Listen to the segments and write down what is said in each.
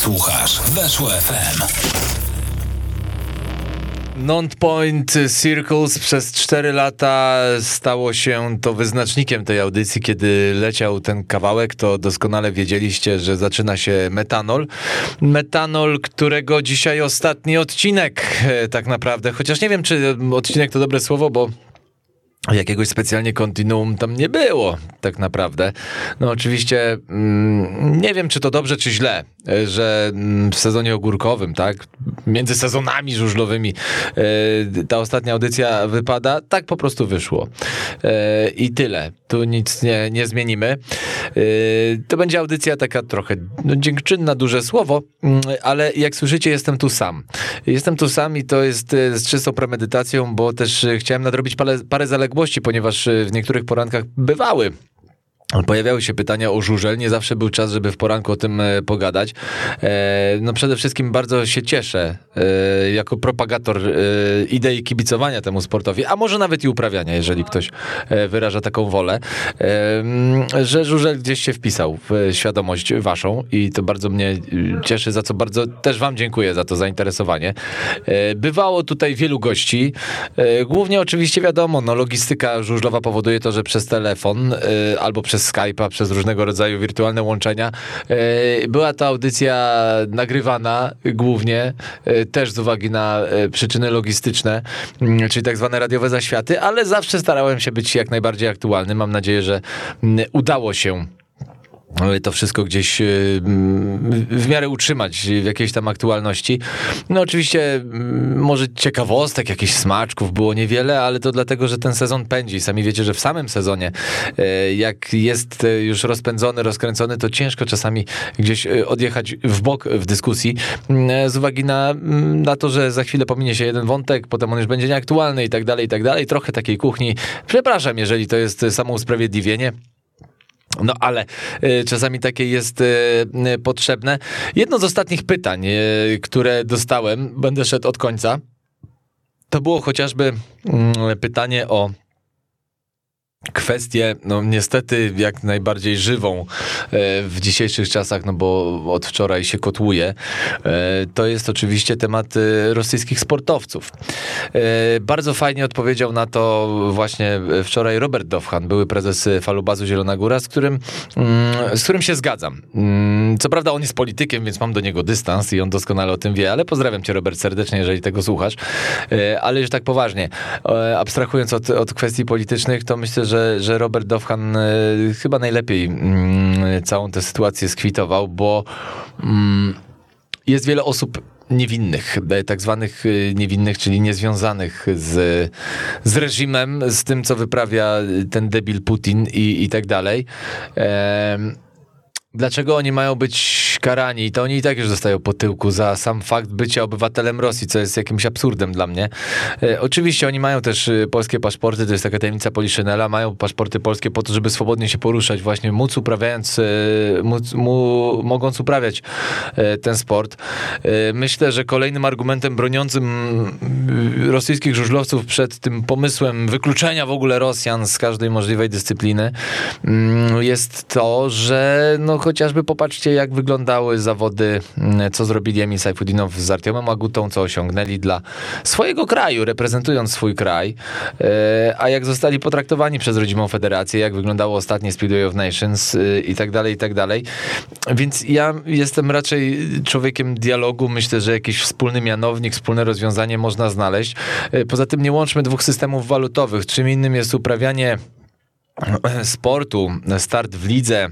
Słuchasz Weszło FM. Non-Point Circles przez 4 lata stało się to wyznacznikiem tej audycji. Kiedy leciał ten kawałek, to doskonale wiedzieliście, że zaczyna się metanol. Metanol, którego dzisiaj ostatni odcinek e, tak naprawdę. Chociaż nie wiem, czy odcinek to dobre słowo, bo jakiegoś specjalnie kontinuum tam nie było, tak naprawdę. No oczywiście mm, nie wiem, czy to dobrze, czy źle, e, że mm, w sezonie ogórkowym, tak, między sezonami żużlowymi e, ta ostatnia audycja wypada, tak po prostu wyszło. E, I tyle. Tu nic nie, nie zmienimy. To będzie audycja taka trochę no, dziękczynna, duże słowo, mm, ale jak słyszycie, jestem tu sam. Jestem tu sam i to jest z czystą premedytacją, bo też chciałem nadrobić parę, parę zaległości ponieważ w niektórych porankach bywały Pojawiały się pytania o żużel, nie zawsze był czas, żeby w poranku o tym e, pogadać. E, no przede wszystkim bardzo się cieszę jako propagator idei kibicowania temu sportowi, a może nawet i uprawiania, jeżeli ktoś wyraża taką wolę, że żużel gdzieś się wpisał w świadomość waszą i to bardzo mnie cieszy, za co bardzo też wam dziękuję za to zainteresowanie. Bywało tutaj wielu gości, głównie oczywiście wiadomo, no logistyka żużlowa powoduje to, że przez telefon albo przez przez Skype'a, przez różnego rodzaju wirtualne łączenia. E, była to audycja nagrywana głównie, e, też z uwagi na e, przyczyny logistyczne, mm, czyli tak zwane radiowe zaświaty, ale zawsze starałem się być jak najbardziej aktualny. Mam nadzieję, że mm, udało się to wszystko gdzieś y, w miarę utrzymać w jakiejś tam aktualności. No oczywiście może ciekawostek, jakichś smaczków było niewiele, ale to dlatego, że ten sezon pędzi. Sami wiecie, że w samym sezonie e, jak jest już rozpędzony, rozkręcony, to ciężko czasami gdzieś odjechać w bok w dyskusji e, z uwagi na, na to, że za chwilę pominie się jeden wątek, potem on już będzie nieaktualny i tak dalej, i tak dalej. Trochę takiej kuchni. Przepraszam, jeżeli to jest samo usprawiedliwienie. No ale y, czasami takie jest y, y, potrzebne. Jedno z ostatnich pytań, które dostałem, będę szedł od końca, to było chociażby mm, pytanie o kwestię, no niestety jak najbardziej żywą e, w dzisiejszych czasach, no bo od wczoraj się kotłuje, e, to jest oczywiście temat e, rosyjskich sportowców. Bardzo fajnie odpowiedział na to właśnie wczoraj Robert Dowhan, były prezes Falubazu Zielona Góra, z którym, mm, z którym się zgadzam. Mm, co prawda on jest politykiem, więc mam do niego dystans i on doskonale o tym wie, ale pozdrawiam cię Robert serdecznie, jeżeli tego słuchasz. Ale już tak poważnie, abstrahując od, od kwestii politycznych, to myślę, że, że Robert Dowhan e, chyba najlepiej mm, całą tę sytuację skwitował, bo mm, jest wiele osób niewinnych, e, tak zwanych e, niewinnych, czyli niezwiązanych z, z reżimem, z tym, co wyprawia ten debil Putin i, i tak dalej. Dlaczego oni mają być karani? To oni i tak już dostają po tyłku za sam fakt bycia obywatelem Rosji, co jest jakimś absurdem dla mnie. E, oczywiście oni mają też e, polskie paszporty, to jest taka tajemnica Poliszynela, mają paszporty polskie po to, żeby swobodnie się poruszać, właśnie móc uprawiając, e, móc, mu, mogąc uprawiać e, ten sport. E, myślę, że kolejnym argumentem broniącym mm, rosyjskich żużlowców przed tym pomysłem wykluczenia w ogóle Rosjan z każdej możliwej dyscypliny mm, jest to, że no chociażby popatrzcie, jak wyglądały zawody, mm, co zrobili Emil Sajfudinow z Artiomem Agutą, co osiągnęli dla swojego kraju, reprezentując swój kraj, e, a jak zostali potraktowani przez rodzimą federację, jak wyglądało ostatnie Speedway of Nations e, i tak dalej, i tak dalej. Więc ja jestem raczej człowiekiem dialogu, myślę, że jakiś wspólny mianownik, wspólne rozwiązanie można znaleźć. E, poza tym nie łączmy dwóch systemów walutowych. Czym innym jest uprawianie sportu, start w lidze,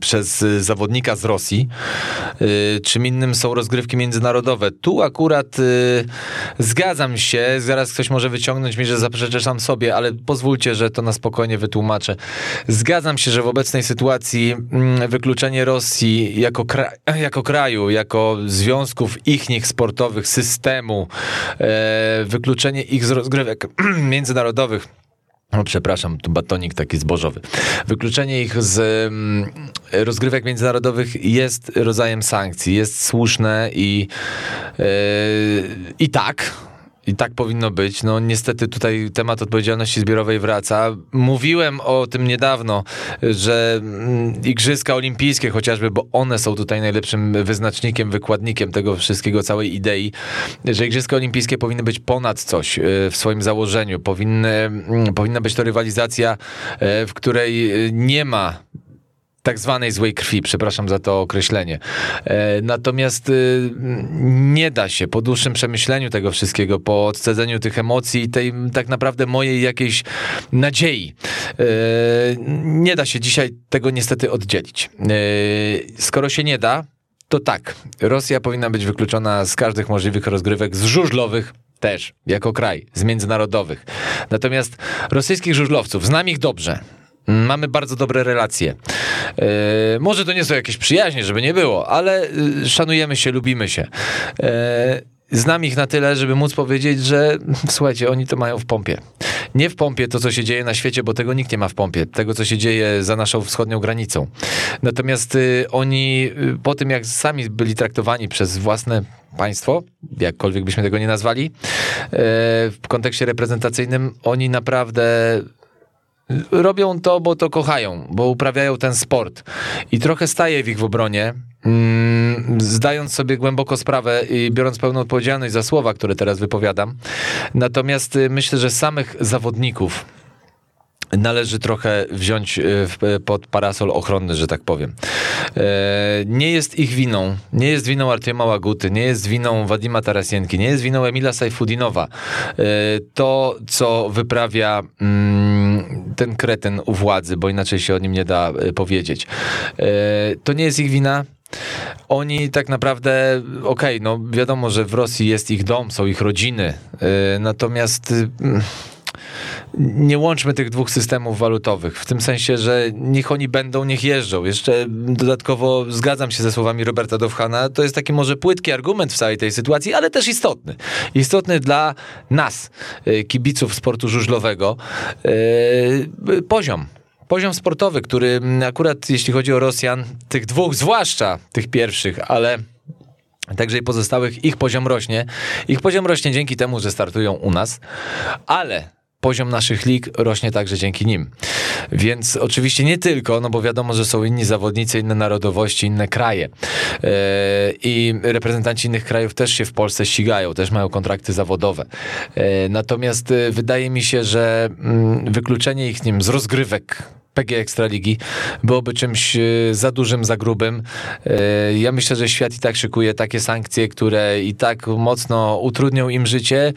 przez y, zawodnika z Rosji. Y, czym innym są rozgrywki międzynarodowe. Tu akurat y, zgadzam się, zaraz ktoś może wyciągnąć mi, że zaprzeczę sam sobie, ale pozwólcie, że to na spokojnie wytłumaczę. Zgadzam się, że w obecnej sytuacji mm, wykluczenie Rosji jako, kra jako kraju, jako związków ich sportowych, systemu, wykluczenie ich z rozgrywek międzynarodowych przepraszam, tu batonik taki zbożowy. Wykluczenie ich z mm, rozgrywek międzynarodowych jest rodzajem sankcji, jest słuszne i, yy, i tak, i tak powinno być. No niestety tutaj temat odpowiedzialności zbiorowej wraca. Mówiłem o tym niedawno, że mm, Igrzyska Olimpijskie chociażby, bo one są tutaj najlepszym wyznacznikiem, wykładnikiem tego wszystkiego, całej idei, że Igrzyska Olimpijskie powinny być ponad coś e, w swoim założeniu. Powinny, mm, powinna być to rywalizacja, e, w której nie ma tak zwanej złej krwi, przepraszam za to określenie. E, natomiast y, nie da się po dłuższym przemyśleniu tego wszystkiego, po odcedzeniu tych emocji i tej tak naprawdę mojej jakiejś nadziei, e, nie da się dzisiaj tego niestety oddzielić. E, skoro się nie da, to tak, Rosja powinna być wykluczona z każdych możliwych rozgrywek, z żużlowych, też, jako kraj, z międzynarodowych. Natomiast rosyjskich żużlowców, znam ich dobrze, Mamy bardzo dobre relacje. Yy, może to nie są jakieś przyjaźnie, żeby nie było, ale yy, szanujemy się, lubimy się. Yy, znam ich na tyle, żeby móc powiedzieć, że słuchajcie, oni to mają w pompie. Nie w pompie to, co się dzieje na świecie, bo tego nikt nie ma w pompie. Tego, co się dzieje za naszą wschodnią granicą. Natomiast y, oni y, po tym, jak sami byli traktowani przez własne państwo, jakkolwiek byśmy tego nie nazwali, y, w kontekście reprezentacyjnym, oni naprawdę robią to, bo to kochają, bo uprawiają ten sport. I trochę staje w ich obronie, mm, zdając sobie głęboko sprawę i biorąc pełną odpowiedzialność za słowa, które teraz wypowiadam. Natomiast y, myślę, że samych zawodników, należy trochę wziąć y, pod parasol ochronny, że tak powiem. E, nie jest ich winą, nie jest winą Artiema Łaguty, nie jest winą Wadima Tarasienki, nie jest winą Emila Sajfudinowa. E, to, co wyprawia mm, ten kretyn u władzy, bo inaczej się o nim nie da e, powiedzieć. To nie jest ich wina, oni tak naprawdę, okej, okay, no wiadomo, że w Rosji jest ich dom, są ich rodziny, natomiast nie łączmy tych dwóch systemów walutowych, w tym sensie, że niech oni będą, niech jeżdżą. Jeszcze dodatkowo zgadzam się ze słowami Roberta Dowhana, to jest taki może płytki argument w całej tej sytuacji, ale też istotny. Istotny dla nas, e, kibiców sportu żużlowego. E, poziom poziom sportowy, który akurat jeśli chodzi o Rosjan, tych dwóch zwłaszcza, tych pierwszych, ale Także i pozostałych, ich poziom rośnie. Ich poziom rośnie dzięki temu, że startują u nas, ale poziom naszych lig rośnie także dzięki nim. Więc oczywiście nie tylko, no bo wiadomo, że są inni zawodnicy, inne narodowości, inne kraje. E, I reprezentanci innych krajów też się w Polsce ścigają, też mają kontrakty zawodowe. E, natomiast e, wydaje mi się, że mm, wykluczenie ich nim z rozgrywek PG Ekstraligi byłoby czymś za dużym, za grubym. Ja myślę, że świat i tak szykuje takie sankcje, które i tak mocno utrudnią im życie,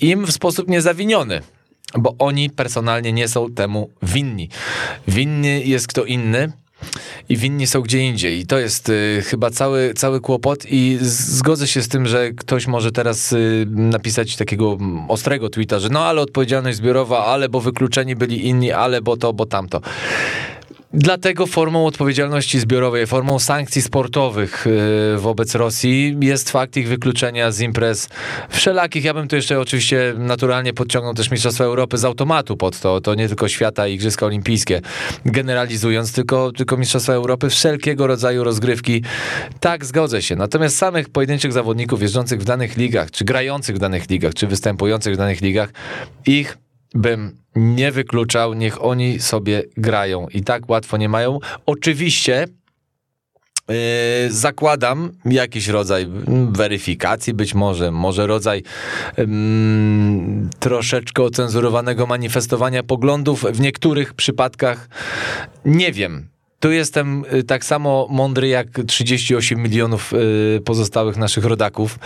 im w sposób niezawiniony bo oni personalnie nie są temu winni. Winny jest kto inny. I winni są gdzie indziej. I to jest y, chyba cały, cały kłopot. I zgodzę się z tym, że ktoś może teraz y, napisać takiego ostrego tweeta, że no ale odpowiedzialność zbiorowa, ale bo wykluczeni byli inni, ale bo to, bo tamto. Dlatego formą odpowiedzialności zbiorowej, formą sankcji sportowych y, wobec Rosji jest fakt ich wykluczenia z imprez wszelakich. Ja bym tu jeszcze oczywiście naturalnie podciągnął też Mistrzostwa Europy z automatu pod to. To nie tylko świata i Igrzyska Olimpijskie, generalizując, tylko, tylko Mistrzostwa Europy, wszelkiego rodzaju rozgrywki. Tak, zgodzę się. Natomiast samych pojedynczych zawodników jeżdżących w danych ligach, czy grających w danych ligach, czy występujących w danych ligach, ich bym nie wykluczał, niech oni sobie grają i tak łatwo nie mają. Oczywiście Yy, zakładam jakiś rodzaj weryfikacji, być może, może rodzaj yy, troszeczkę ocenzurowanego manifestowania poglądów. W niektórych przypadkach nie wiem. Tu jestem y, tak samo mądry jak 38 milionów y, pozostałych naszych rodaków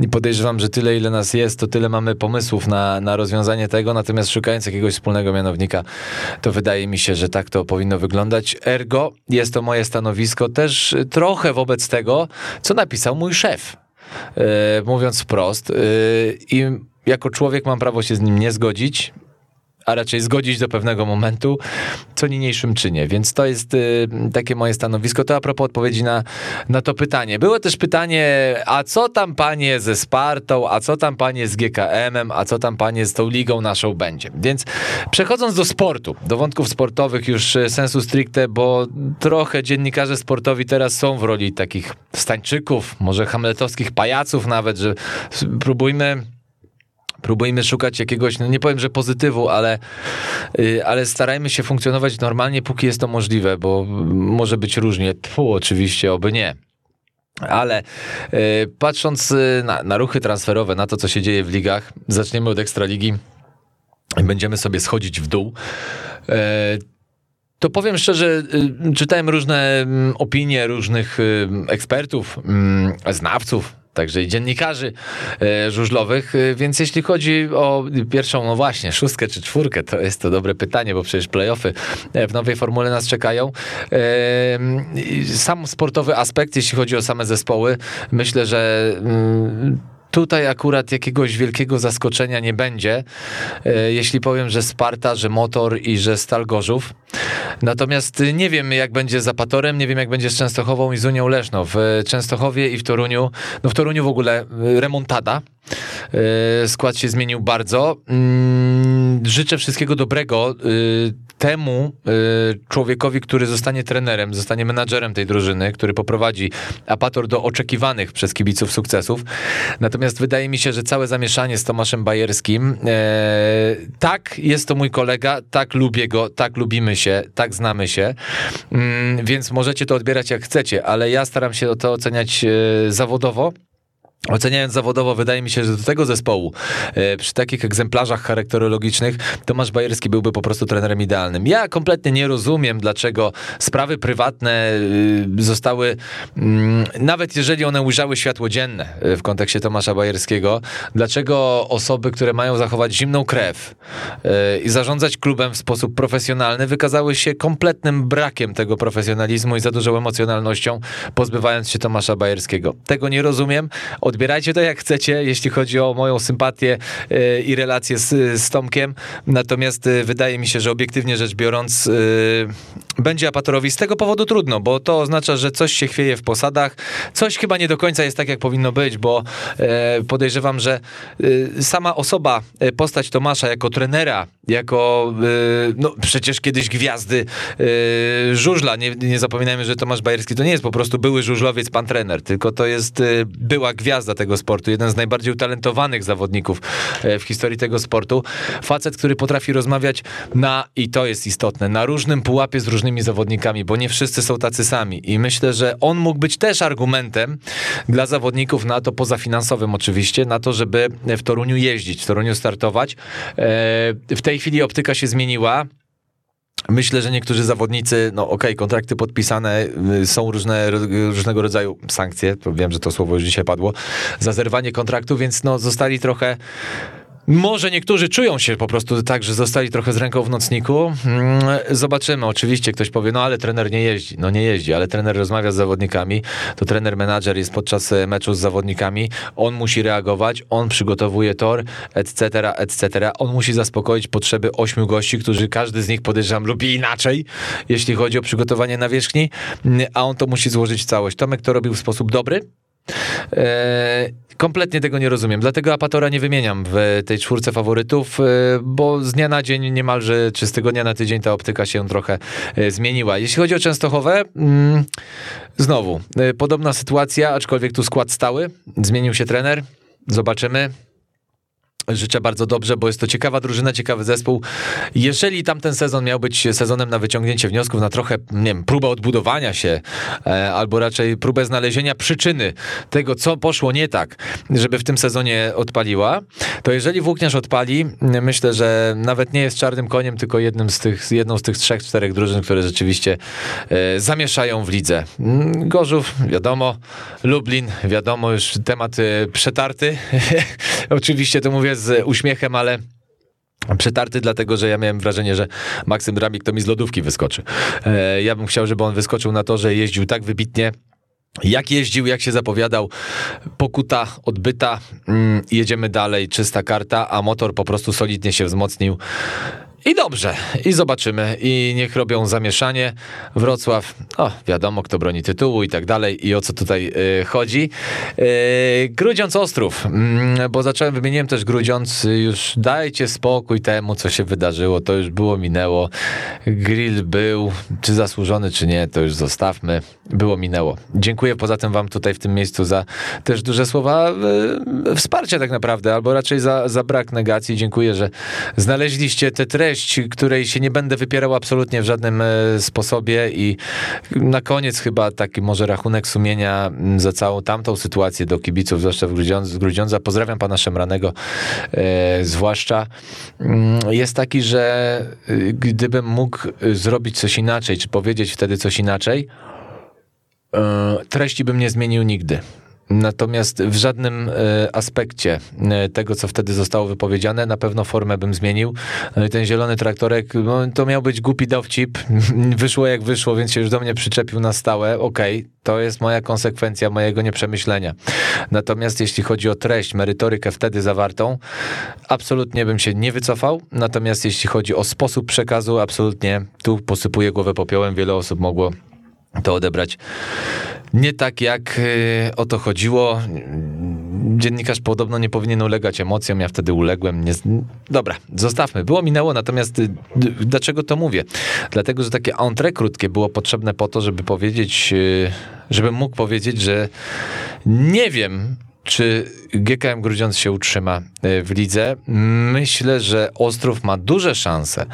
i podejrzewam, że tyle ile nas jest, to tyle mamy pomysłów na, na rozwiązanie tego, natomiast szukając jakiegoś wspólnego mianownika, to wydaje mi się, że tak to powinno wyglądać. Ergo jest to moje stanowisko też trochę wobec tego, co napisał mój szef. Y, mówiąc wprost, i jako człowiek mam prawo się z nim nie zgodzić, a raczej zgodzić do pewnego momentu, co niniejszym czynię. Więc to jest y, takie moje stanowisko. To a propos odpowiedzi na, na to pytanie. Było też pytanie, a co tam panie ze Spartą, a co tam panie z GKM-em, a co tam panie z tą ligą naszą będzie. Więc przechodząc do sportu, do wątków sportowych już y, sensu stricte, bo trochę dziennikarze sportowi teraz są w roli takich stańczyków, może hamletowskich pajaców nawet, że próbujmy Próbujmy szukać jakiegoś, no nie powiem, że pozytywu, ale, y, ale starajmy się funkcjonować normalnie, póki jest to możliwe, bo może być różnie. Tfu, oczywiście, oby nie. Ale y, patrząc y, na, na ruchy transferowe, na to, co się dzieje w ligach, zaczniemy od Ekstraligi i będziemy sobie schodzić w dół. E, to powiem szczerze, czytałem różne mm, opinie różnych ekspertów, mm, znawców, także i dziennikarzy e, żużlowych, y, więc jeśli chodzi o pierwszą, no właśnie, szóstkę czy czwórkę, to jest to dobre pytanie, bo przecież playoffy e, w nowej formule nas czekają. E, Sam sportowy aspekt, jeśli chodzi o same zespoły, myślę, że mm, Tutaj akurat jakiegoś wielkiego zaskoczenia nie będzie, e, jeśli powiem, że Sparta, że Motor i że Stal Gorzów. Natomiast y, nie wiem, jak będzie z Apatorem, nie wiem, jak będzie z Częstochową i z Unią Leszno. W e, Częstochowie i w Toruniu, no w Toruniu w ogóle remontada. E, Skład się zmienił bardzo. Mm, Życzę wszystkiego dobrego temu y, człowiekowi, który zostanie trenerem, zostanie menadżerem tej drużyny, który poprowadzi Apator do oczekiwanych przez kibiców sukcesów. Natomiast wydaje mi się, że całe zamieszanie z Tomaszem Bajerskim, e, tak, jest to mój kolega, tak lubię go, tak lubimy się, tak znamy się, mm, więc możecie to odbierać jak chcecie, ale ja staram się to oceniać e, zawodowo. Oceniając zawodowo, wydaje mi się, że do tego zespołu, e, przy takich egzemplarzach charakterologicznych, Tomasz Bajerski byłby po prostu trenerem idealnym. Ja kompletnie nie rozumiem, dlaczego sprawy prywatne y, zostały, mm, nawet jeżeli one ujrzały światło dzienne y, w kontekście Tomasza Bajerskiego, dlaczego osoby, które mają zachować zimną krew i zarządzać klubem w sposób profesjonalny, wykazały się kompletnym brakiem tego profesjonalizmu i za dużą emocjonalnością, pozbywając się Tomasza Bajerskiego. Tego nie rozumiem. Odbierajcie to jak chcecie, jeśli chodzi o moją sympatię e, i relację z, z Tomkiem. Natomiast e, wydaje mi się, że obiektywnie rzecz biorąc, e, będzie Apatorowi z tego powodu trudno, bo to oznacza, że coś się chwieje w posadach. Coś chyba nie do końca jest tak, jak powinno być, bo podejrzewam, że sama osoba, postać Tomasza jako trenera, jako no przecież kiedyś gwiazdy żużla. Nie, nie zapominajmy, że Tomasz Bajerski to nie jest po prostu były żużlowiec, pan trener, tylko to jest była gwiazda tego sportu, jeden z najbardziej utalentowanych zawodników e, w historii tego sportu. Facet, który potrafi rozmawiać na, i to jest istotne, na różnym pułapie z różnymi zawodnikami, bo nie wszyscy są tacy sami. I myślę, że on mógł być też argumentem dla zawodników na to, poza finansowym oczywiście, na to, żeby w Toruniu jeździć, w Toruniu startować. E, w tej chwili optyka się zmieniła. Myślę, że niektórzy zawodnicy, no okej, okay, kontrakty podpisane, y, są różne, różnego rodzaju sankcje, wiem, że to słowo już dzisiaj padło, za zerwanie kontraktu, więc no zostali trochę może niektórzy czują się po prostu tak, że zostali trochę z ręką w nocniku. Mm, zobaczymy. Oczywiście ktoś powie, no ale trener nie jeździ. No nie jeździ, ale trener rozmawia z zawodnikami. To trener menadżer jest podczas e, meczu z zawodnikami. On musi reagować, on przygotowuje tor, etc., etc. On musi zaspokoić potrzeby ośmiu gości, którzy każdy z nich podejrzewam lubi inaczej, jeśli chodzi o przygotowanie nawierzchni, mm, a on to musi złożyć całość. Tomek to robił w sposób dobry, Eee, kompletnie tego nie rozumiem. Dlatego Apatora nie wymieniam w tej czwórce faworytów, e, bo z dnia na dzień niemalże, czy z tygodnia na tydzień ta optyka się trochę e, zmieniła. Jeśli chodzi o Częstochowę, mm, znowu, e, podobna sytuacja, aczkolwiek tu skład stały, zmienił się trener, zobaczymy. Życzę bardzo dobrze, bo jest to ciekawa drużyna, ciekawy zespół. Jeżeli tamten sezon miał być sezonem na wyciągnięcie wniosków, na trochę, nie wiem, próbę odbudowania się, e, albo raczej próbę znalezienia przyczyny tego, co poszło nie tak, żeby w tym sezonie odpaliła, to jeżeli włókniarz odpali, myślę, że nawet nie jest czarnym koniem, tylko jednym z tych, jedną z tych trzech, czterech drużyn, które rzeczywiście e, zamieszają w lidze. Gorzów, wiadomo, Lublin, wiadomo, już temat e, przetarty. Oczywiście to mówię z uśmiechem, ale Przetarty, dlatego że ja miałem wrażenie, że Maksym Ramik to mi z lodówki wyskoczy. E, ja bym chciał, żeby on wyskoczył na to, że jeździł tak wybitnie, jak jeździł, jak się zapowiadał, pokuta odbyta, mm, jedziemy dalej, czysta karta, a motor po prostu solidnie się wzmocnił I dobrze, i zobaczymy. I niech robią zamieszanie. Wrocław, o, wiadomo, kto broni tytułu i tak dalej, i o co tutaj y, chodzi. Y, Grudziądz Ostrów, mm, bo zacząłem, wymieniłem też Grudziądz, już dajcie spokój temu, co się wydarzyło, to już było, minęło. Grill był, czy zasłużony, czy nie, to już zostawmy. Było, minęło. Dziękuję poza tym wam tutaj w tym miejscu za też duże słowa y, wsparcia tak naprawdę, albo raczej za, za brak negacji. Dziękuję, że znaleźliście tę treść, której się nie będę wypierał absolutnie w żadnym e, sposobie i na koniec chyba taki może rachunek sumienia za całą tamtą sytuację do kibiców, zwłaszcza w Grudziądza. Grudziądza. Pozdrawiam pana Szemranego e, zwłaszcza. Mm, Jest taki, że y, gdybym mógł y, zrobić coś inaczej, czy powiedzieć wtedy coś inaczej, e, treści bym nie zmienił nigdy. Natomiast w żadnym e, aspekcie e, tego, co wtedy zostało wypowiedziane, na pewno formę bym zmienił. I ten zielony traktorek, no, to miał być głupi dowcip. Wyszło jak wyszło, więc się już do mnie przyczepił na stałe. Okej, to jest moja konsekwencja mojego nieprzemyślenia. Natomiast jeśli chodzi o treść, merytorykę wtedy zawartą, absolutnie bym się nie wycofał. Natomiast jeśli chodzi o sposób przekazu, absolutnie tu posypuję głowę popiołem. Wiele osób mogło to odebrać nie tak, jak y, o to chodziło. Dziennikarz podobno nie powinien ulegać emocjom, ja wtedy uległem. Nie... Dobra, zostawmy. Było, minęło, natomiast y, dlaczego to mówię? Dlatego, że takie entrée krótkie było potrzebne po to, żeby powiedzieć, y, żebym mógł powiedzieć, że nie wiem, czy GKM Grudziądz się utrzyma e, w lidze? Myślę, że Ostrów ma duże szanse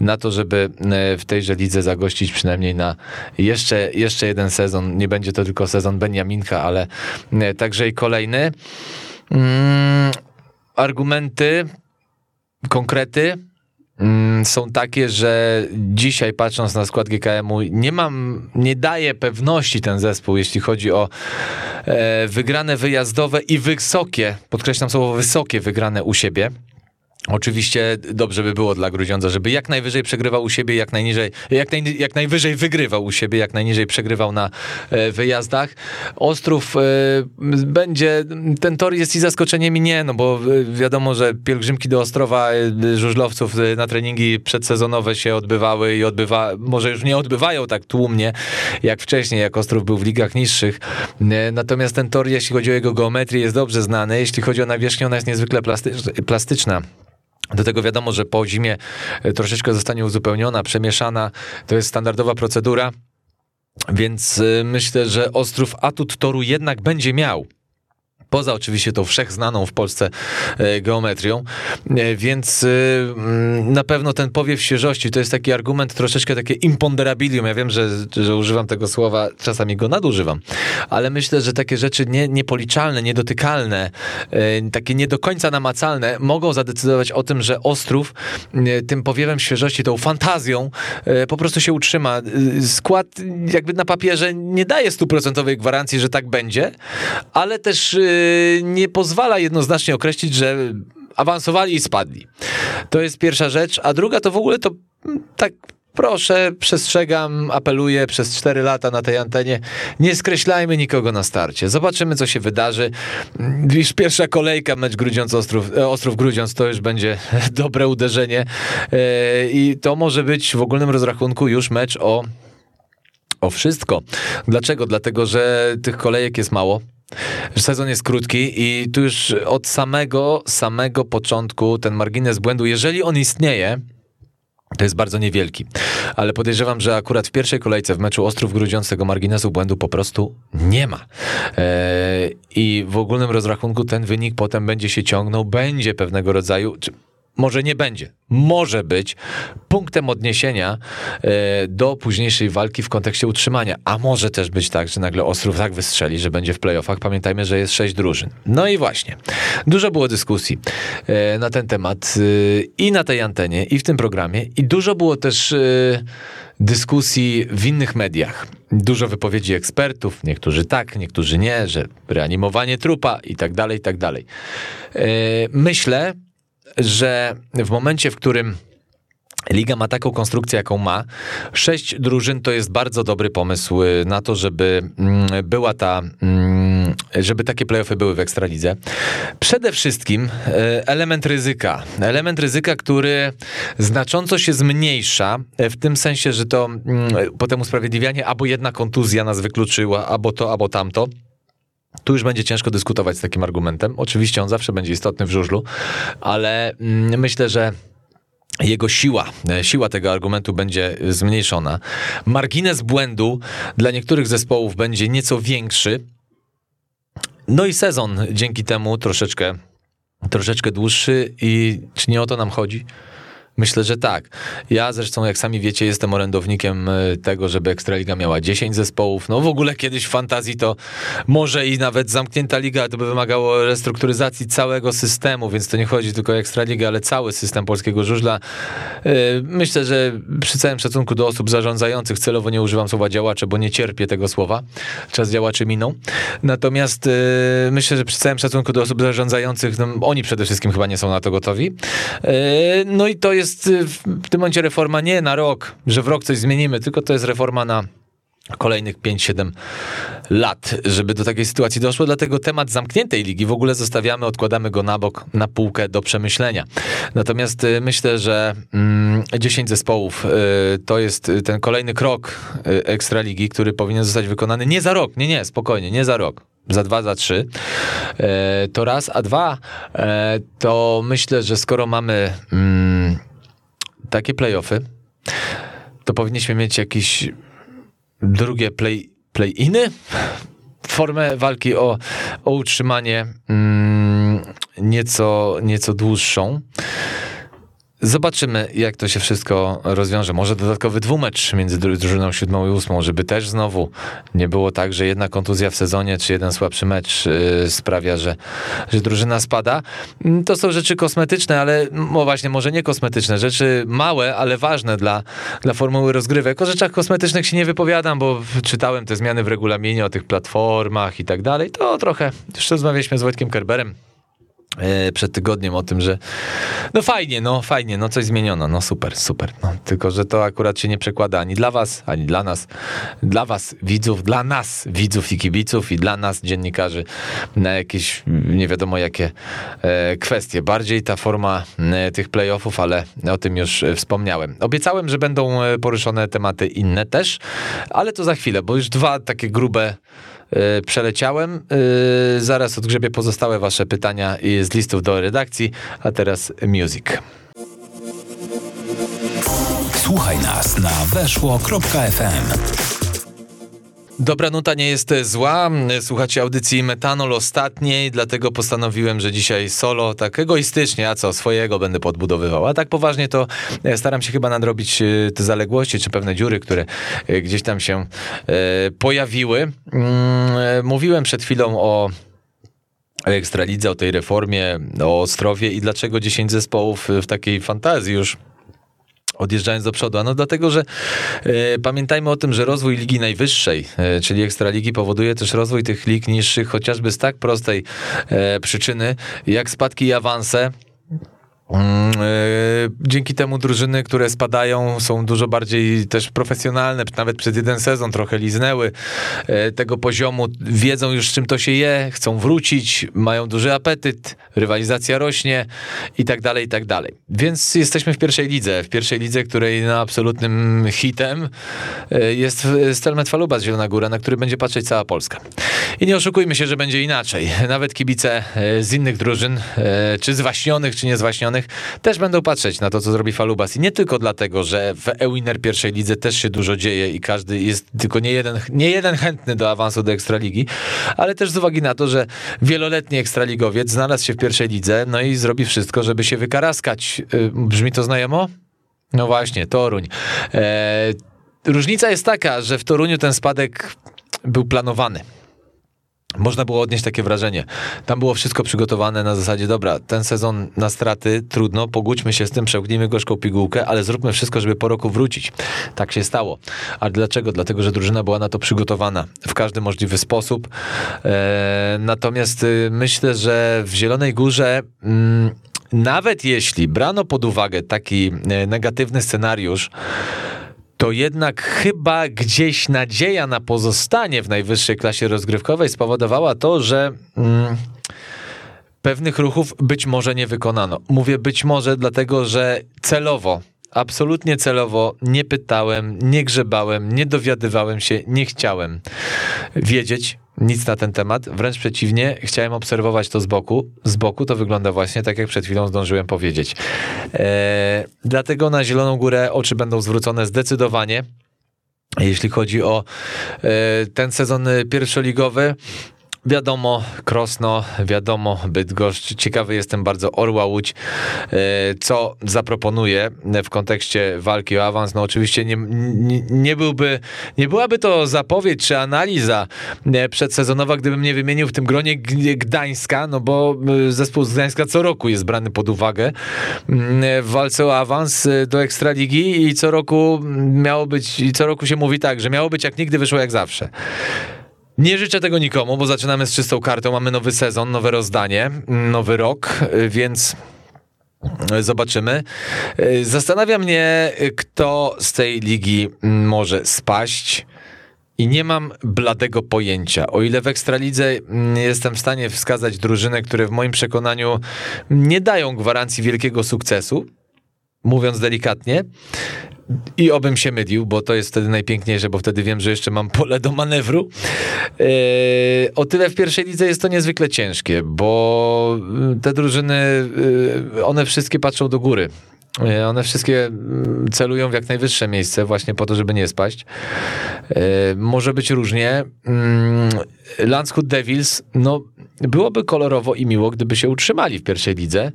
na to, żeby e, w tejże lidze zagościć przynajmniej na jeszcze, jeszcze jeden sezon. Nie będzie to tylko sezon Beniaminka, ale e, także i kolejny. Mm, argumenty, konkrety są takie, że dzisiaj patrząc na skład GKM-u nie mam, nie daje pewności ten zespół, jeśli chodzi o e, wygrane wyjazdowe i wysokie, podkreślam słowo wysokie wygrane u siebie. Oczywiście dobrze by było dla Grudziądza, żeby jak najwyżej przegrywał u siebie, jak najniżej, jak, naj, jak najwyżej wygrywał u siebie, jak najniżej przegrywał na e, wyjazdach. Ostrów e, będzie, ten tor jest i zaskoczeniem i nie, no bo e, wiadomo, że pielgrzymki do Ostrowa e, żużlowców e, na treningi przedsezonowe się odbywały i odbywa, może już nie odbywają tak tłumnie, jak wcześniej, jak Ostrów był w ligach niższych. E, Natomiast ten tor, jeśli chodzi o jego geometrię, jest dobrze znany. Jeśli chodzi o nawierzchnię, ona jest niezwykle plastycz- plastyczna. Do tego wiadomo, że po zimie e, troszeczkę zostanie uzupełniona, przemieszana. To jest standardowa procedura. Więc y, myślę, że Ostrów atut toru jednak będzie miał. Poza oczywiście tą wszechznaną w Polsce e, geometrią, E, więc y, mm, na pewno ten powiew świeżości to jest taki argument, troszeczkę takie imponderabilium. Ja wiem, że, że używam tego słowa, czasami go nadużywam, ale myślę, że takie rzeczy nie, niepoliczalne, niedotykalne, e, takie nie do końca namacalne mogą zadecydować o tym, że Ostrów e, tym powiewem świeżości, tą fantazją e, po prostu się utrzyma. E, Skład jakby na papierze nie daje stuprocentowej gwarancji, że tak będzie, ale też e, nie pozwala jednoznacznie określić, że awansowali i spadli. To jest pierwsza rzecz, a druga to w ogóle to mm, tak proszę, przestrzegam, apeluję przez 4 lata na tej antenie, nie skreślajmy nikogo na starcie. Zobaczymy, co się wydarzy. Mm, Już pierwsza kolejka, mecz Grudziądz-Ostrów, e, Ostrów-Grudziądz, to już będzie dobre uderzenie E, i to może być w ogólnym rozrachunku już mecz o o wszystko. Dlaczego? Dlatego, że tych kolejek jest mało. Sezon jest krótki i tu już od samego, samego początku ten margines błędu, jeżeli on istnieje, to jest bardzo niewielki. Ale podejrzewam, że akurat w pierwszej kolejce w meczu Ostrów Grudziądz tego marginesu błędu po prostu nie ma. Eee, I w ogólnym rozrachunku ten wynik potem będzie się ciągnął, będzie pewnego rodzaju. Czy, może nie będzie, może być punktem odniesienia e, do późniejszej walki w kontekście utrzymania. A może też być tak, że nagle Ostrów tak wystrzeli, że będzie w playoffach. Pamiętajmy, że jest sześć drużyn. No i właśnie, dużo było dyskusji e, na ten temat e, i na tej antenie, i w tym programie, i dużo było też dyskusji w innych mediach. Dużo wypowiedzi ekspertów, niektórzy tak, niektórzy nie, że reanimowanie trupa i tak dalej, i tak dalej. Myślę, że w momencie, w którym Liga ma taką konstrukcję, jaką ma. Sześć drużyn to jest bardzo dobry pomysł y, na to, żeby mm, była ta mm, żeby takie playoffy były w Ekstralidze. Przede wszystkim e, element ryzyka. Element ryzyka, który znacząco się zmniejsza, e, w tym sensie, że to mm, potem usprawiedliwianie albo jedna kontuzja nas wykluczyła, albo to, albo tamto. Tu już będzie ciężko dyskutować z takim argumentem. Oczywiście on zawsze będzie istotny w żużlu, ale mm, myślę, że jego siła, e, siła tego argumentu będzie zmniejszona. Margines błędu dla niektórych zespołów będzie nieco większy. No i sezon dzięki temu troszeczkę, troszeczkę dłuższy i czy nie o to nam chodzi? Myślę, że tak. Ja zresztą, jak sami wiecie, jestem orędownikiem e, tego, żeby Ekstraliga miała 10 zespołów. No w ogóle kiedyś w fantazji to może i nawet zamknięta liga to by wymagało restrukturyzacji całego systemu, więc to nie chodzi tylko o Ekstraligę, ale cały system polskiego żużla. E, myślę, że przy całym szacunku do osób zarządzających, celowo nie używam słowa działacze, bo nie cierpię tego słowa. Czas działaczy minął. Natomiast e, myślę, że przy całym szacunku do osób zarządzających, no, oni przede wszystkim chyba nie są na to gotowi. No i to jest jest y, w tym momencie reforma nie na rok, że w rok coś zmienimy, tylko to jest reforma na kolejnych 5-7 lat, żeby do takiej sytuacji doszło. Dlatego temat zamkniętej ligi w ogóle zostawiamy, odkładamy go na bok, na półkę do przemyślenia. Natomiast y, myślę, że 10 mm, zespołów y, to jest ten kolejny krok ekstraligi, który powinien zostać wykonany nie za rok, nie, nie, spokojnie, nie za rok za dwa, za trzy, to raz, a dwa, to myślę, że skoro mamy mm, takie playoffy, to powinniśmy mieć jakieś drugie play, play-iny, formę walki o, o utrzymanie mm, nieco, nieco dłuższą. Zobaczymy, jak to się wszystko rozwiąże. Może dodatkowy dwumecz między drużyną siódmą i ósmą, żeby też znowu nie było tak, że jedna kontuzja w sezonie, czy jeden słabszy mecz yy, sprawia, że, że drużyna spada. Mm, to są rzeczy kosmetyczne, ale no właśnie, może nie kosmetyczne, rzeczy małe, ale ważne dla, dla formuły rozgrywek. O rzeczach kosmetycznych się nie wypowiadam, bo czytałem te zmiany w regulaminie o tych platformach i tak dalej. To trochę, już rozmawialiśmy z Wojtkiem Kerberem przed tygodniem o tym, że no fajnie, no fajnie, no coś zmieniono, no super, super. No, tylko, że to akurat się nie przekłada ani dla was, ani dla nas. Dla was widzów, dla nas widzów i kibiców i dla nas dziennikarzy na jakieś nie wiadomo jakie e, kwestie. Bardziej ta forma e, tych playoffów, ale o tym już wspomniałem. Obiecałem, że będą poruszone tematy inne też, ale to za chwilę, bo już dwa takie grube E, przeleciałem. E, zaraz odgrzebię pozostałe wasze pytania z listów do redakcji, a teraz music. Słuchaj nas na weszło.fm. Dobra nuta nie jest zła. Słuchacie audycji Metanol ostatniej, dlatego postanowiłem, że dzisiaj solo, tak egoistycznie, a co, swojego będę podbudowywał. A tak poważnie to e, staram się chyba nadrobić e, te zaległości, czy pewne dziury, które e, gdzieś tam się pojawiły. Mm, mówiłem przed chwilą o Ekstralidze, o tej reformie, o Ostrowie i dlaczego 10 zespołów w takiej fantazji już odjeżdżając do przodu. Ano dlatego, że e, pamiętajmy o tym, że rozwój ligi najwyższej, e, czyli ekstraligi, powoduje też rozwój tych lig niższych, chociażby z tak prostej e, przyczyny, jak spadki i awanse dzięki temu drużyny, które spadają, są dużo bardziej też profesjonalne. Nawet przez jeden sezon trochę liznęły e, tego poziomu, wiedzą już czym to się je, chcą wrócić, mają duży apetyt, rywalizacja rośnie i tak dalej, i tak dalej. Więc jesteśmy w pierwszej lidze, w pierwszej lidze, której na absolutnym hitem e, jest Stelmet Faluba z Zielona Góra, na który będzie patrzeć cała Polska. I nie oszukujmy się, że będzie inaczej. Nawet kibice z innych drużyn, czy zwaśnionych, czy niezwaśnionych, też będą patrzeć na to, co zrobi Falubas. I nie tylko dlatego, że w Ewiner pierwszej lidze też się dużo dzieje i każdy jest tylko nie jeden, nie jeden chętny do awansu do Ekstraligi, ale też z uwagi na to, że wieloletni Ekstraligowiec znalazł się w pierwszej lidze, no i zrobi wszystko, żeby się wykaraskać. Y, brzmi to znajomo? No właśnie, Toruń. Eee, różnica jest taka, że w Toruniu ten spadek był planowany. Można było odnieść takie wrażenie. Tam było wszystko przygotowane na zasadzie, dobra, ten sezon na straty, trudno, pogódźmy się z tym, przełknijmy gorzką pigułkę, ale zróbmy wszystko, żeby po roku wrócić. Tak się stało. A dlaczego? Dlatego, że drużyna była na to przygotowana w każdy możliwy sposób. E, natomiast y, myślę, że w Zielonej Górze mm, nawet jeśli brano pod uwagę taki e, negatywny scenariusz, to jednak chyba gdzieś nadzieja na pozostanie w najwyższej klasie rozgrywkowej spowodowała to, że mm, pewnych ruchów być może nie wykonano. Mówię być może, dlatego że celowo absolutnie celowo nie pytałem, nie grzebałem, nie dowiadywałem się, nie chciałem wiedzieć nic na ten temat. Wręcz przeciwnie, chciałem obserwować to z boku. Z boku to wygląda właśnie tak, jak przed chwilą zdążyłem powiedzieć. Eee, dlatego na Zieloną Górę oczy będą zwrócone zdecydowanie. Jeśli chodzi o e, ten sezon pierwszoligowy, Wiadomo, Krosno, wiadomo, Bydgoszcz. Ciekawy jestem bardzo Orła Łódź, e, co zaproponuje w kontekście walki o awans. No oczywiście nie, nie, nie, byłby, nie byłaby to zapowiedź czy analiza e, przedsezonowa, gdybym nie wymienił w tym gronie Gdańska, no bo e, zespół z Gdańska co roku jest brany pod uwagę w walce o awans do Ekstraligi i co roku miało być, i co roku się mówi tak, że miało być jak nigdy, wyszło jak zawsze. Nie życzę tego nikomu, bo zaczynamy z czystą kartą, mamy nowy sezon, nowe rozdanie, nowy rok, więc Zobaczymy. Zastanawia mnie, kto z tej ligi może spaść. I nie mam bladego pojęcia. O ile w Ekstralidze jestem w stanie wskazać drużyny, które w moim przekonaniu nie dają gwarancji wielkiego sukcesu, mówiąc delikatnie, i obym się mylił, bo to jest wtedy najpiękniejsze, bo wtedy wiem, że jeszcze mam pole do manewru. Yy, o tyle w pierwszej lidze jest to niezwykle ciężkie, bo te drużyny, yy, one wszystkie patrzą do góry. Yy, one wszystkie celują w jak najwyższe miejsce, właśnie po to, żeby nie spaść. Może być różnie. Landshut Devils, no byłoby kolorowo i miło, gdyby się utrzymali w pierwszej lidze.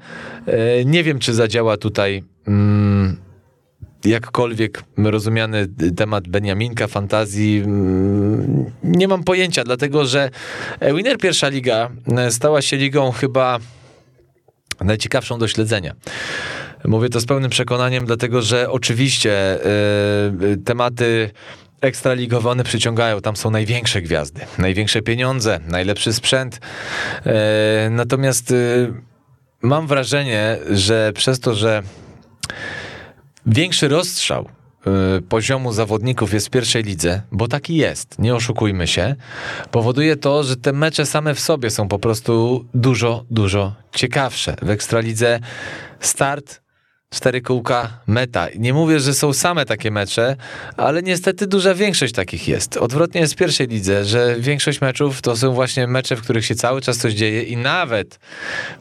Nie wiem, czy zadziała tutaj jakkolwiek rozumiany temat Beniaminka, fantazji, mm, nie mam pojęcia, dlatego że Winner pierwsza liga e, stała się ligą chyba najciekawszą do śledzenia. Mówię to z pełnym przekonaniem, dlatego że oczywiście y, tematy ekstraligowe one przyciągają, tam są największe gwiazdy, największe pieniądze, najlepszy sprzęt. Y, natomiast y, mam wrażenie, że przez to, że większy rozstrzał y, poziomu zawodników jest w pierwszej lidze, bo taki jest, nie oszukujmy się, powoduje to, że te mecze same w sobie są po prostu dużo, dużo ciekawsze. W Ekstralidze start, cztery kółka, meta. Nie mówię, że są same takie mecze, ale niestety duża większość takich jest. Odwrotnie w pierwszej lidze, że większość meczów to są właśnie mecze, w których się cały czas coś dzieje i nawet,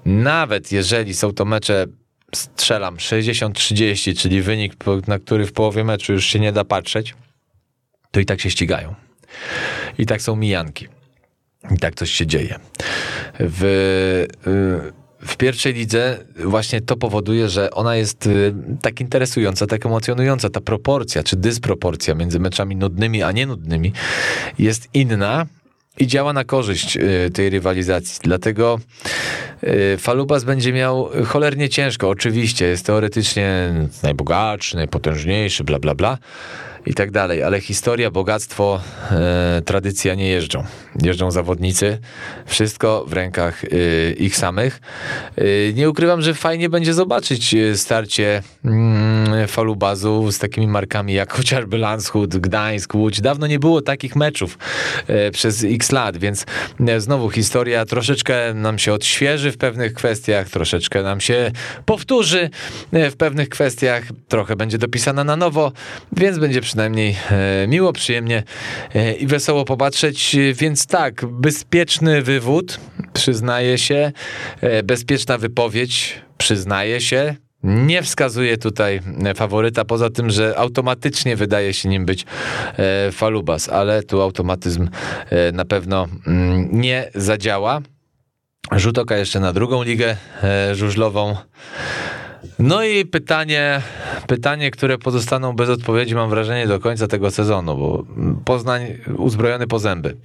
nawet jeżeli są to mecze strzelam 60-30, czyli wynik, na który w połowie meczu już się nie da patrzeć, to i tak się ścigają. I tak są mijanki. I tak coś się dzieje. W, w pierwszej lidze właśnie to powoduje, że ona jest y, tak interesująca, tak emocjonująca. Ta proporcja, czy dysproporcja między meczami nudnymi a nienudnymi jest inna i działa na korzyść y, tej rywalizacji. Dlatego y, Falubas będzie miał cholernie ciężko. Oczywiście jest teoretycznie najbogatszy, najpotężniejszy, bla, bla, bla i tak dalej, ale historia, bogactwo, e, tradycja nie jeżdżą. Jeżdżą zawodnicy, wszystko w rękach e, ich samych. E, nie ukrywam, że fajnie będzie zobaczyć starcie mm, falubazu z takimi markami jak chociażby Landshut, Gdańsk, Łódź. Dawno nie było takich meczów przez x lat, więc znowu historia troszeczkę nam się odświeży w pewnych kwestiach, troszeczkę nam się powtórzy w pewnych kwestiach, trochę będzie dopisana na nowo, więc będzie przynajmniej przynajmniej e, miło, przyjemnie e, i wesoło popatrzeć. Więc tak, bezpieczny wywód, przyznaję się, e, bezpieczna wypowiedź, przyznaję się. Nie wskazuje tutaj faworyta, poza tym, że automatycznie wydaje się nim być Falubas, ale tu automatyzm na pewno mm, nie zadziała. Rzut oka jeszcze na drugą ligę żużlową. No i pytanie, pytanie, które pozostaną bez odpowiedzi, mam wrażenie, do końca tego sezonu, bo Poznań uzbrojony po zęby,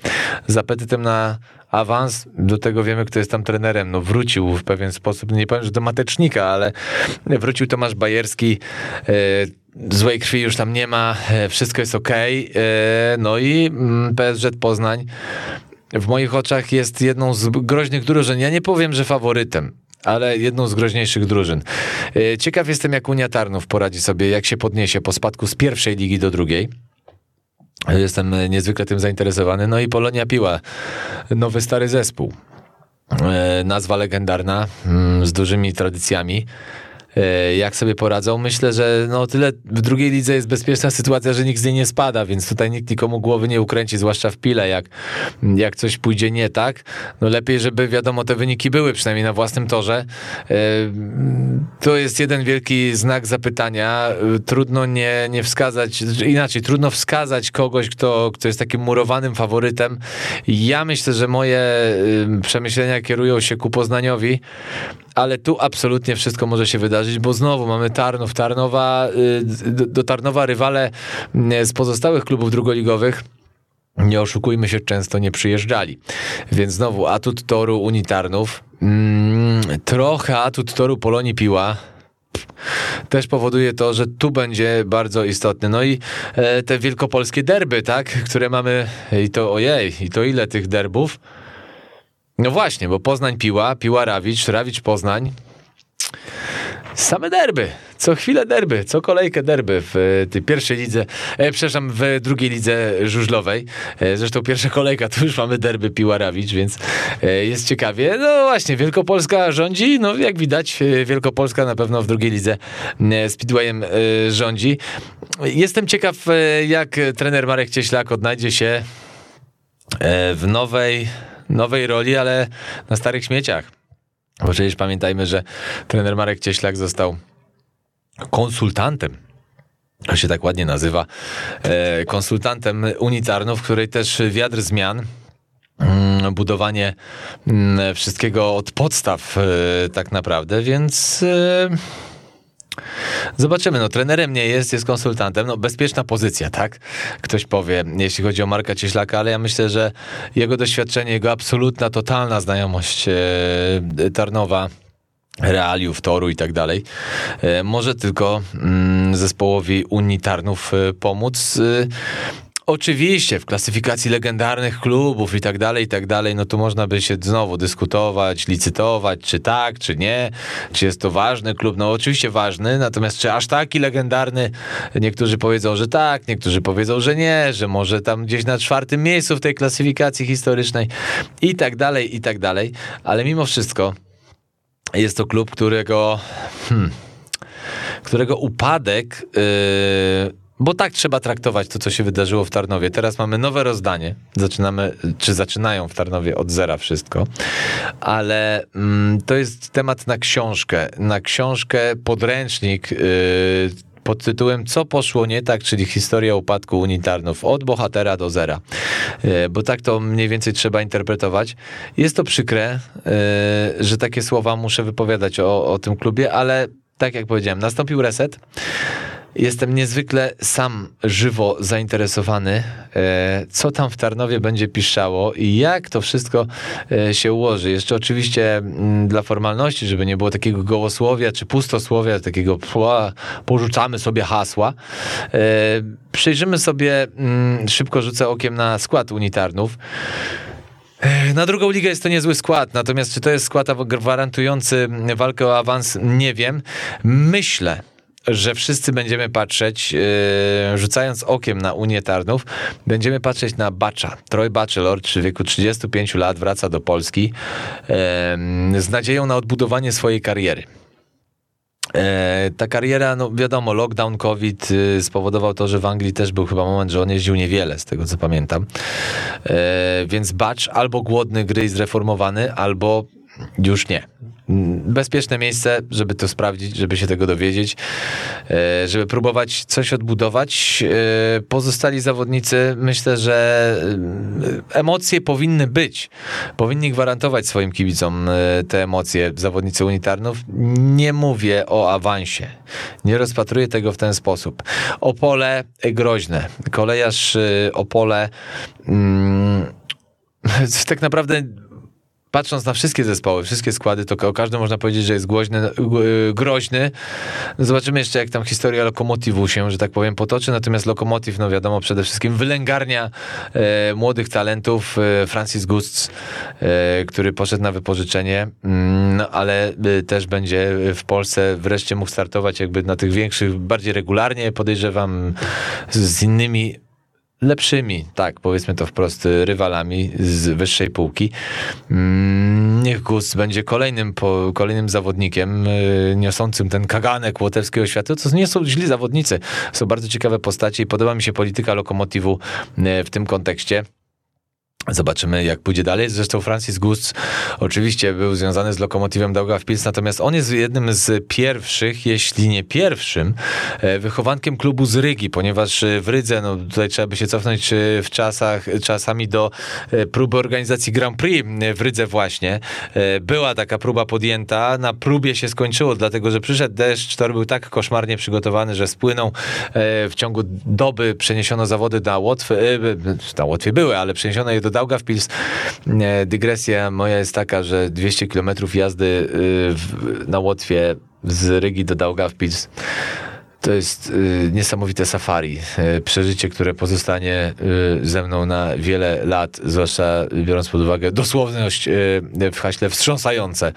z apetytem na awans, do tego wiemy, kto jest tam trenerem, no wrócił w pewien sposób, nie powiem, że do matecznika, ale wrócił Tomasz Bajerski, e, złej krwi już tam nie ma, e, wszystko jest ok, e, no i mm, PSZ Poznań w moich oczach jest jedną z groźnych drużyn. Ja nie powiem, że faworytem, ale jedną z groźniejszych drużyn. E, ciekaw jestem, jak Unia Tarnów poradzi sobie, jak się podniesie po spadku z pierwszej ligi do drugiej. Jestem niezwykle tym zainteresowany. No i Polonia Piła, nowy stary zespół. E, nazwa legendarna, mm, z dużymi tradycjami. E, jak sobie poradzą. Myślę, że no tyle w drugiej lidze jest bezpieczna sytuacja, że nikt z niej nie spada, więc tutaj nikt nikomu głowy nie ukręci, zwłaszcza w pile, jak, jak coś pójdzie nie tak. No lepiej, żeby wiadomo, te wyniki były przynajmniej na własnym torze. E, to jest jeden wielki znak zapytania. Trudno nie, nie wskazać, inaczej, trudno wskazać kogoś, kto, kto jest takim murowanym faworytem. Ja myślę, że moje przemyślenia kierują się ku Poznaniowi, ale tu absolutnie wszystko może się wydarzyć, bo znowu mamy Tarnów, Tarnowa, y, do Tarnowa rywale y, z pozostałych klubów drugoligowych nie oszukujmy się, często nie przyjeżdżali. Więc znowu atut toru Unii Tarnów, mm, trochę atut toru Polonii Piła, też powoduje to, że tu będzie bardzo istotny. No i e, te wielkopolskie derby, tak, które mamy, i to ojej, i to ile tych derbów? No właśnie, bo Poznań Piła, Piła Rawicz, Rawicz Poznań. Same derby, co chwilę derby, co kolejkę derby w e, tej pierwszej lidze, e, przepraszam, w drugiej lidze żużlowej. E, zresztą pierwsza kolejka, to już mamy derby Piłarawicz, więc e, jest ciekawie. No właśnie, Wielkopolska rządzi, no jak widać, e, Wielkopolska na pewno w drugiej lidze e, Speedwayem rządzi. Jestem ciekaw, jak trener Marek Cieślak odnajdzie się w nowej, nowej roli, ale na starych śmieciach. Bo przecież pamiętajmy, że trener Marek Cieślak został konsultantem to się tak ładnie nazywa, e, konsultantem unitarną, w której też wiatr zmian mm, budowanie mm, wszystkiego od podstaw e, tak naprawdę, więc e, Zobaczymy, no trenerem nie jest, jest konsultantem, no bezpieczna pozycja, tak? Ktoś powie, jeśli chodzi o Marka Cieślaka, ale ja myślę, że jego doświadczenie, jego absolutna, totalna znajomość e, Tarnowa, realiów, toru i tak dalej, e, może tylko mm, zespołowi Unii Tarnów e, pomóc. Oczywiście w klasyfikacji legendarnych klubów i tak dalej, i tak dalej, no tu można by się znowu dyskutować, licytować, czy tak, czy nie, czy jest to ważny klub. No oczywiście ważny, natomiast czy aż taki legendarny? Niektórzy powiedzą, że tak, niektórzy powiedzą, że nie, że może tam gdzieś na czwartym miejscu w tej klasyfikacji historycznej i tak dalej, i tak dalej. Ale mimo wszystko jest to klub, którego, hmm, którego upadek. Yy, bo tak trzeba traktować to, co się wydarzyło w Tarnowie. Teraz mamy nowe rozdanie. Zaczynamy, czy zaczynają w Tarnowie od zera wszystko. Ale mm, to jest temat na książkę. Na książkę, podręcznik. Yy, pod tytułem Co poszło nie tak, czyli historia upadku Unii Tarnów od bohatera do zera. Yy, Bo tak to mniej więcej trzeba interpretować. Jest to przykre, yy, że takie słowa muszę wypowiadać o, o tym klubie, ale tak jak powiedziałem, nastąpił reset. Jestem niezwykle sam żywo zainteresowany, e, co tam w Tarnowie będzie piszczało i jak to wszystko e, się ułoży. Jeszcze oczywiście mm, dla formalności, żeby nie było takiego gołosłowia czy pustosłowia, takiego pła, porzucamy sobie hasła. E, Przyjrzymy sobie, mm, szybko rzucę okiem na skład unitarnów. Na drugą ligę jest to niezły skład, natomiast czy to jest skład gwarantujący walkę o awans, nie wiem. Myślę, że wszyscy będziemy patrzeć, yy, rzucając okiem na Unię Tarnów, będziemy patrzeć na Bacza. Troy Bachelor, w wieku 35 lat, wraca do Polski yy, z nadzieją na odbudowanie swojej kariery. E, ta kariera, no wiadomo, lockdown, COVID spowodował to, że w Anglii też był chyba moment, że on jeździł niewiele, z tego co pamiętam. E, więc Bacz albo głodny gry zreformowany, albo już nie. Bezpieczne miejsce, żeby to sprawdzić, żeby się tego dowiedzieć, e, żeby próbować coś odbudować. E, Pozostali zawodnicy, myślę, że e, emocje powinny być. Powinni gwarantować swoim kibicom te emocje, zawodnicy unitarnów. Nie mówię o awansie. Nie rozpatruję tego w ten sposób. Opole groźne. Kolejarz Opole mm, tak naprawdę patrząc na wszystkie zespoły, wszystkie składy, to o każdym można powiedzieć, że jest głoźny, groźny. No zobaczymy jeszcze, jak tam historia Lokomotivu się, że tak powiem, potoczy. Natomiast Lokomotiv, no wiadomo, przede wszystkim wylęgarnia e, młodych talentów. E, Francis Gusts, e, który poszedł na wypożyczenie, mm, no, ale e, też będzie w Polsce wreszcie mógł startować jakby na tych większych, bardziej regularnie, podejrzewam, z innymi lepszymi, tak, powiedzmy to wprost, rywalami z wyższej półki. Mm, niech Gus będzie kolejnym, po, kolejnym zawodnikiem y, niosącym ten kaganek łotewskiego świata. To nie są źli zawodnicy, są bardzo ciekawe postacie i podoba mi się polityka Lokomotivu y, w tym kontekście. Zobaczymy, jak pójdzie dalej. Zresztą Francis Gust oczywiście był związany z lokomotywem Daugava Pils, natomiast on jest jednym z pierwszych, jeśli nie pierwszym, e, wychowankiem klubu z Rygi, ponieważ w Rydze, no tutaj trzeba by się cofnąć e, w czasach, czasami do e, próby organizacji Grand Prix w Rydze właśnie. Była taka próba podjęta, na próbie się skończyło, dlatego że przyszedł deszcz, tor był tak koszmarnie przygotowany, że spłynął w ciągu doby, przeniesiono zawody na Łotwę, na Łotwie były, ale przeniesiono je do Daugavpils. Dygresja moja jest taka, że 200 km jazdy y, na Łotwie z Rygi do Daugavpils to jest y, niesamowite safari. Y, przeżycie, które pozostanie y, ze mną na wiele lat, zwłaszcza biorąc pod uwagę dosłowność w haśle wstrząsające,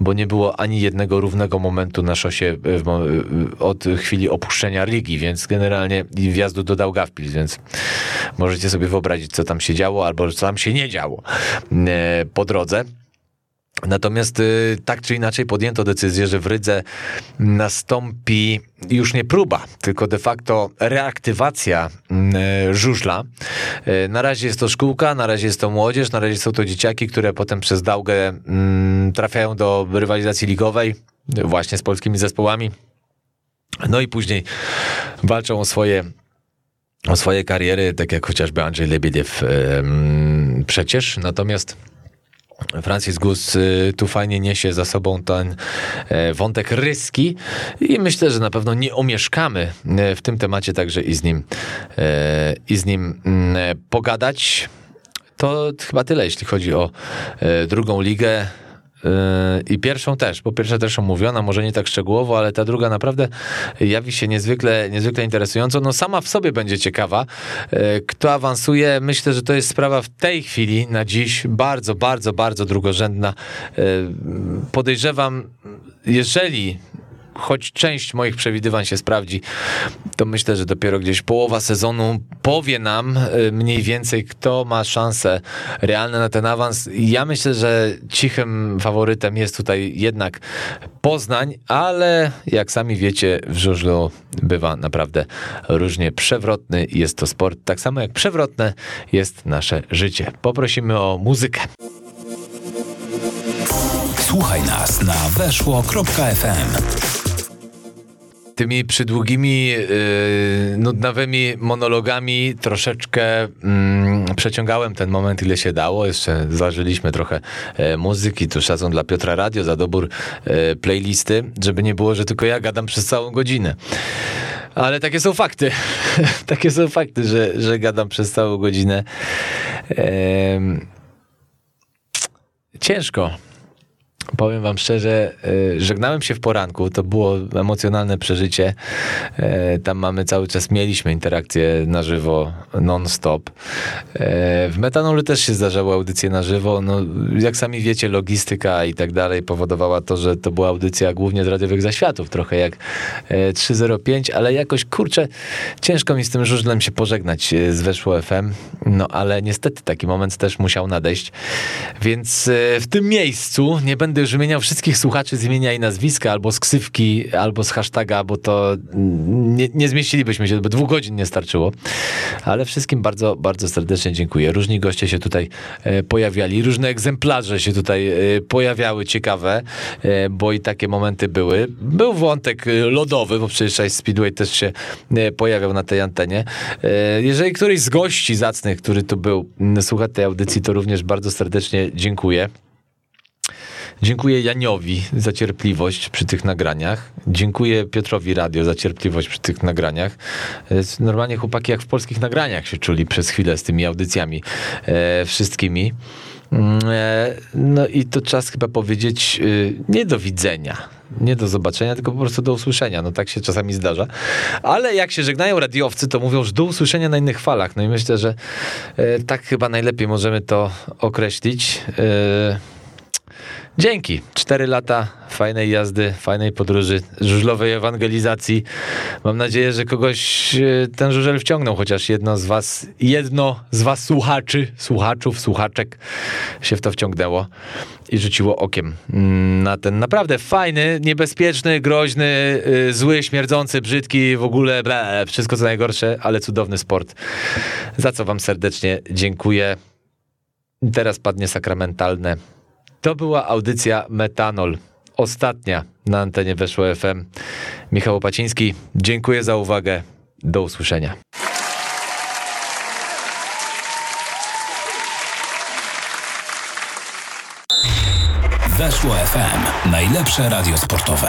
bo nie było ani jednego równego momentu na szosie od chwili opuszczenia ligi, więc generalnie wjazdu do Daugavpils, więc możecie sobie wyobrazić, co tam się działo albo co tam się nie działo po drodze. Natomiast y, tak czy inaczej podjęto decyzję, że w Rydze nastąpi już nie próba, tylko de facto reaktywacja y, żużla. Y, na razie jest to szkółka, na razie jest to młodzież, na razie są to dzieciaki, które potem przez Dałgę mm, trafiają do rywalizacji ligowej, właśnie z polskimi zespołami. No i później walczą o swoje o swoje kariery, tak jak chociażby Andrzej Lebediew przecież. Natomiast Francis Gus y, tu fajnie niesie za sobą ten e, wątek ryski i myślę, że na pewno nie omieszkamy e, w tym temacie także i z nim, e, i z nim mm, pogadać. To chyba tyle, jeśli chodzi o drugą ligę. I pierwszą też, bo pierwsza też omówiona, może nie tak szczegółowo, ale ta druga naprawdę jawi się niezwykle, niezwykle interesująco. No sama w sobie będzie ciekawa. Kto awansuje, myślę, że to jest sprawa w tej chwili, na dziś, bardzo, bardzo, bardzo drugorzędna. Podejrzewam, jeżeli choć część moich przewidywań się sprawdzi, to myślę, że dopiero gdzieś połowa sezonu powie nam y, mniej więcej, kto ma szanse realne na ten awans. Ja myślę, że cichym faworytem jest tutaj jednak Poznań, ale jak sami wiecie, w żużlu bywa naprawdę różnie przewrotny jest to sport, tak samo jak przewrotne jest nasze życie. Poprosimy o muzykę. Słuchaj nas na weszło.fm tymi przydługimi, yy, nudnawymi monologami troszeczkę yy, przeciągałem ten moment, ile się dało. Jeszcze zażyliśmy trochę yy, muzyki. Tu szacun dla Piotra Radio za dobór yy, playlisty, żeby nie było, że tylko ja gadam przez całą godzinę. Ale takie są fakty. takie są fakty, że, że gadam przez całą godzinę. Ciężko Powiem wam szczerze, e, żegnałem się w poranku, to było emocjonalne przeżycie. E, tam mamy cały czas, mieliśmy interakcję na żywo, non-stop. E, w Metanolu też się zdarzały audycje na żywo. No, jak sami wiecie, logistyka i tak dalej powodowała to, że to była audycja głównie z radiowych zaświatów, trochę jak 305, ale jakoś, kurczę, ciężko mi z tym żużlem się pożegnać z Weszło FM, no ale niestety taki moment też musiał nadejść, więc w tym miejscu nie będę już wymieniał wszystkich słuchaczy z imienia i nazwiska, albo z ksywki, albo z hashtaga, bo to nie, nie zmieścilibyśmy się, bo dwóch godzin nie starczyło. Ale wszystkim bardzo, bardzo serdecznie dziękuję. Różni goście się tutaj e, pojawiali, różne egzemplarze się tutaj e, pojawiały, ciekawe, e, bo i takie momenty były. Był wątek lodowy, bo przecież Ice Speedway też się pojawiał na tej antenie. Jeżeli któryś z gości zacnych, który tu był, słucha tej audycji, to również bardzo serdecznie dziękuję. Dziękuję Janiowi za cierpliwość przy tych nagraniach. Dziękuję Piotrowi Radio za cierpliwość przy tych nagraniach. Normalnie chłopaki jak w polskich nagraniach się czuli przez chwilę z tymi audycjami e, wszystkimi. Mm, e, No i to czas chyba powiedzieć y, nie do widzenia, nie do zobaczenia, tylko po prostu do usłyszenia. No tak się czasami zdarza. Ale jak się żegnają radiowcy, to mówią, że do usłyszenia na innych falach. No i myślę, że e, tak chyba najlepiej możemy to określić. E, Dzięki. Cztery lata fajnej jazdy, fajnej podróży, żużlowej ewangelizacji. Mam nadzieję, że kogoś e, ten żużel wciągnął, chociaż jedno z was, jedno z was słuchaczy, słuchaczów, słuchaczek się w to wciągnęło i rzuciło okiem mm, na ten naprawdę fajny, niebezpieczny, groźny, y, zły, śmierdzący, brzydki, w ogóle ble, wszystko co najgorsze, ale cudowny sport. Za co wam serdecznie dziękuję. Teraz padnie sakramentalne. To była audycja Metanol. Ostatnia na antenie Weszło FM. Michał Opaciński, dziękuję za uwagę. Do usłyszenia. Weszło FM. Najlepsze radio sportowe.